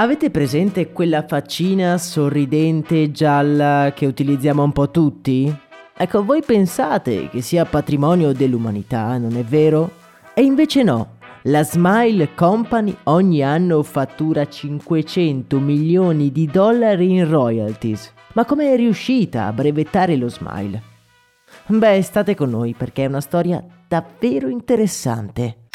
Avete presente quella faccina sorridente gialla che utilizziamo un po' tutti? Ecco, voi pensate che sia patrimonio dell'umanità, non è vero? E invece no. La Smile Company ogni anno fattura 500 milioni di dollari in royalties. Ma come è riuscita a brevettare lo Smile? Beh, state con noi perché è una storia davvero interessante.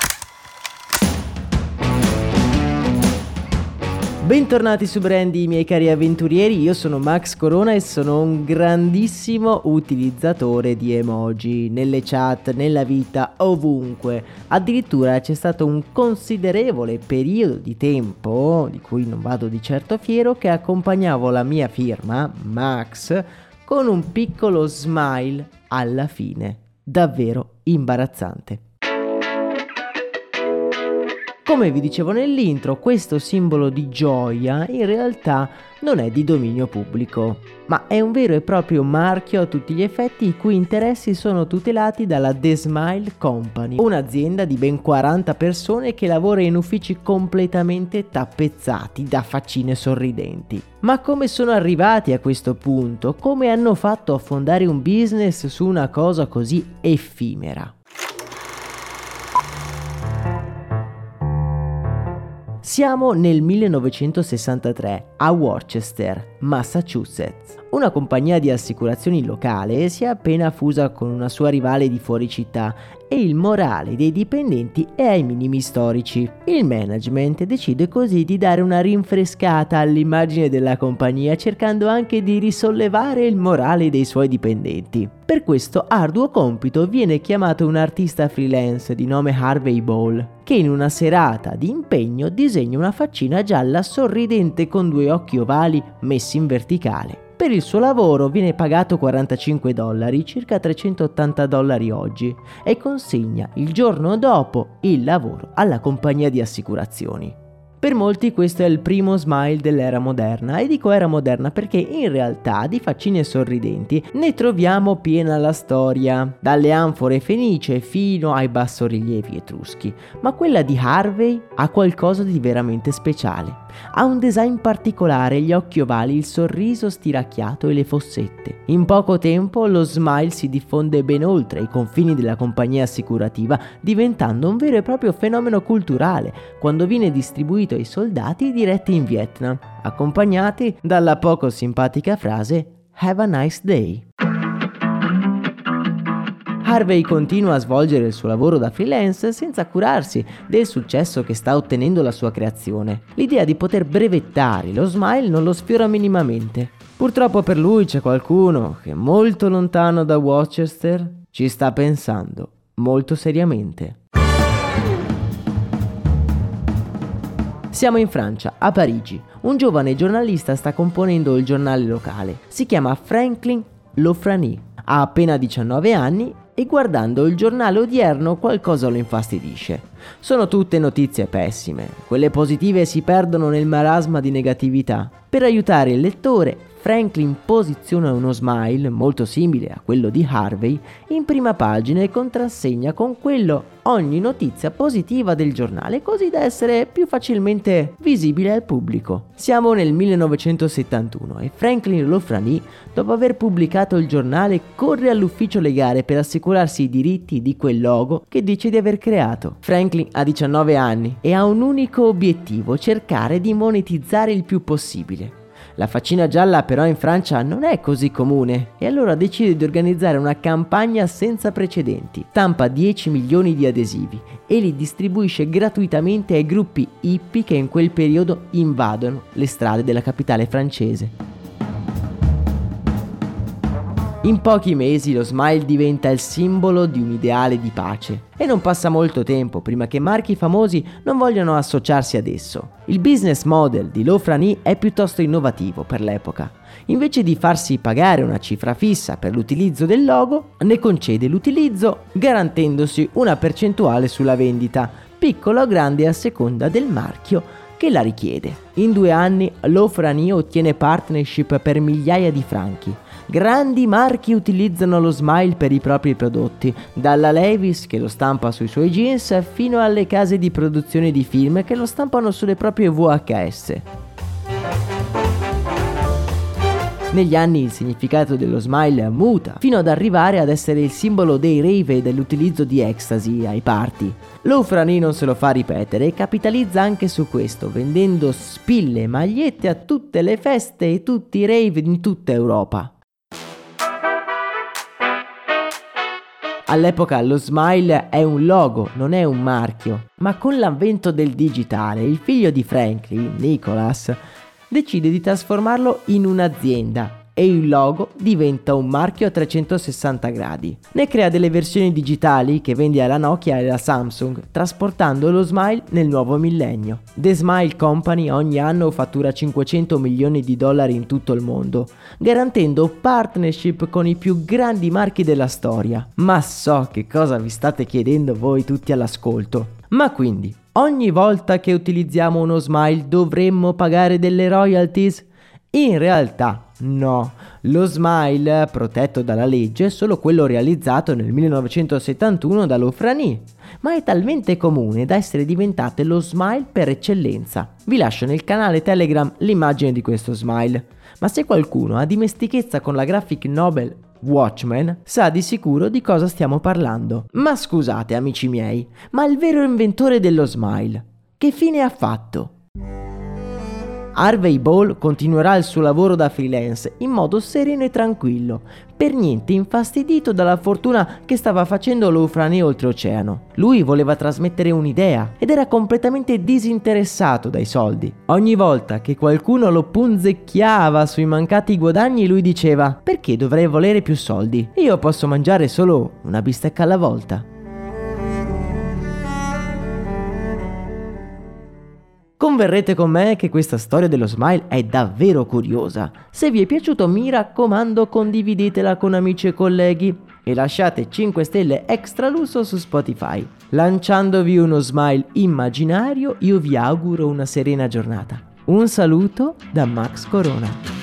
Bentornati su Brandy, miei cari avventurieri, io sono Max Corona e sono un grandissimo utilizzatore di emoji nelle chat, nella vita, ovunque. Addirittura c'è stato un considerevole periodo di tempo, di cui non vado di certo fiero, che accompagnavo la mia firma, Max, con un piccolo smile alla fine. Davvero imbarazzante. Come vi dicevo nell'intro, questo simbolo di gioia in realtà non è di dominio pubblico, ma è un vero e proprio marchio a tutti gli effetti i cui interessi sono tutelati dalla The Smile Company, un'azienda di ben 40 persone che lavora in uffici completamente tappezzati da faccine sorridenti. Ma come sono arrivati a questo punto? Come hanno fatto a fondare un business su una cosa così effimera? Siamo nel 1963 a Worcester, Massachusetts. Una compagnia di assicurazioni locale si è appena fusa con una sua rivale di fuori città e il morale dei dipendenti è ai minimi storici. Il management decide così di dare una rinfrescata all'immagine della compagnia cercando anche di risollevare il morale dei suoi dipendenti. Per questo arduo compito viene chiamato un artista freelance di nome Harvey Ball, che in una serata di impegno disegna una faccina gialla sorridente con due occhi ovali messi in verticale. Per il suo lavoro viene pagato 45 dollari, circa 380 dollari oggi, e consegna il giorno dopo il lavoro alla compagnia di assicurazioni. Per molti questo è il primo smile dell'era moderna e dico era moderna perché in realtà di faccine sorridenti ne troviamo piena la storia, dalle anfore fenice fino ai bassorilievi etruschi, ma quella di Harvey ha qualcosa di veramente speciale. Ha un design particolare, gli occhi ovali, il sorriso stiracchiato e le fossette. In poco tempo lo smile si diffonde ben oltre i confini della compagnia assicurativa, diventando un vero e proprio fenomeno culturale quando viene distribuito ai soldati diretti in Vietnam, accompagnati dalla poco simpatica frase Have a nice day. Harvey continua a svolgere il suo lavoro da freelance senza curarsi del successo che sta ottenendo la sua creazione. L'idea di poter brevettare lo smile non lo sfiora minimamente. Purtroppo per lui c'è qualcuno che molto lontano da Worcester ci sta pensando molto seriamente. Siamo in Francia, a Parigi. Un giovane giornalista sta componendo il giornale locale. Si chiama Franklin Lofrani. Ha appena 19 anni e guardando il giornale odierno qualcosa lo infastidisce. Sono tutte notizie pessime. Quelle positive si perdono nel marasma di negatività. Per aiutare il lettore, Franklin posiziona uno smile molto simile a quello di Harvey in prima pagina e contrassegna con quello ogni notizia positiva del giornale così da essere più facilmente visibile al pubblico. Siamo nel 1971 e Franklin Lofrani, dopo aver pubblicato il giornale, corre all'ufficio legale per assicurarsi i diritti di quel logo che dice di aver creato. Franklin ha 19 anni e ha un unico obiettivo, cercare di monetizzare il più possibile. La faccina gialla però in Francia non è così comune e allora decide di organizzare una campagna senza precedenti. Stampa 10 milioni di adesivi e li distribuisce gratuitamente ai gruppi hippie che in quel periodo invadono le strade della capitale francese. In pochi mesi lo smile diventa il simbolo di un ideale di pace e non passa molto tempo prima che marchi famosi non vogliano associarsi ad esso. Il business model di Lofrani è piuttosto innovativo per l'epoca. Invece di farsi pagare una cifra fissa per l'utilizzo del logo, ne concede l'utilizzo garantendosi una percentuale sulla vendita, piccola o grande a seconda del marchio che la richiede. In due anni Lofrani ottiene partnership per migliaia di franchi Grandi marchi utilizzano lo smile per i propri prodotti, dalla Levis che lo stampa sui suoi jeans fino alle case di produzione di film che lo stampano sulle proprie VHS. Negli anni il significato dello smile muta, fino ad arrivare ad essere il simbolo dei rave e dell'utilizzo di ecstasy ai party. L'Ufrani non se lo fa ripetere e capitalizza anche su questo, vendendo spille e magliette a tutte le feste e tutti i rave in tutta Europa. All'epoca lo smile è un logo, non è un marchio, ma con l'avvento del digitale il figlio di Franklin, Nicholas, decide di trasformarlo in un'azienda e il logo diventa un marchio a 360 gradi. Ne crea delle versioni digitali che vende alla Nokia e alla Samsung, trasportando lo smile nel nuovo millennio. The Smile Company ogni anno fattura 500 milioni di dollari in tutto il mondo, garantendo partnership con i più grandi marchi della storia. Ma so che cosa vi state chiedendo voi tutti all'ascolto. Ma quindi, ogni volta che utilizziamo uno smile dovremmo pagare delle royalties? In realtà no, lo smile protetto dalla legge è solo quello realizzato nel 1971 da Lofrani, ma è talmente comune da essere diventate lo smile per eccellenza. Vi lascio nel canale Telegram l'immagine di questo smile, ma se qualcuno ha dimestichezza con la graphic novel Watchmen sa di sicuro di cosa stiamo parlando. Ma scusate amici miei, ma il vero inventore dello smile, che fine ha fatto? Harvey Ball continuerà il suo lavoro da freelance in modo sereno e tranquillo, per niente infastidito dalla fortuna che stava facendo Lufrani oltreoceano. Lui voleva trasmettere un'idea ed era completamente disinteressato dai soldi. Ogni volta che qualcuno lo punzecchiava sui mancati guadagni lui diceva perché dovrei volere più soldi? Io posso mangiare solo una bistecca alla volta. Converrete con me che questa storia dello smile è davvero curiosa. Se vi è piaciuto mi raccomando condividetela con amici e colleghi e lasciate 5 stelle extra lusso su Spotify. Lanciandovi uno smile immaginario io vi auguro una serena giornata. Un saluto da Max Corona.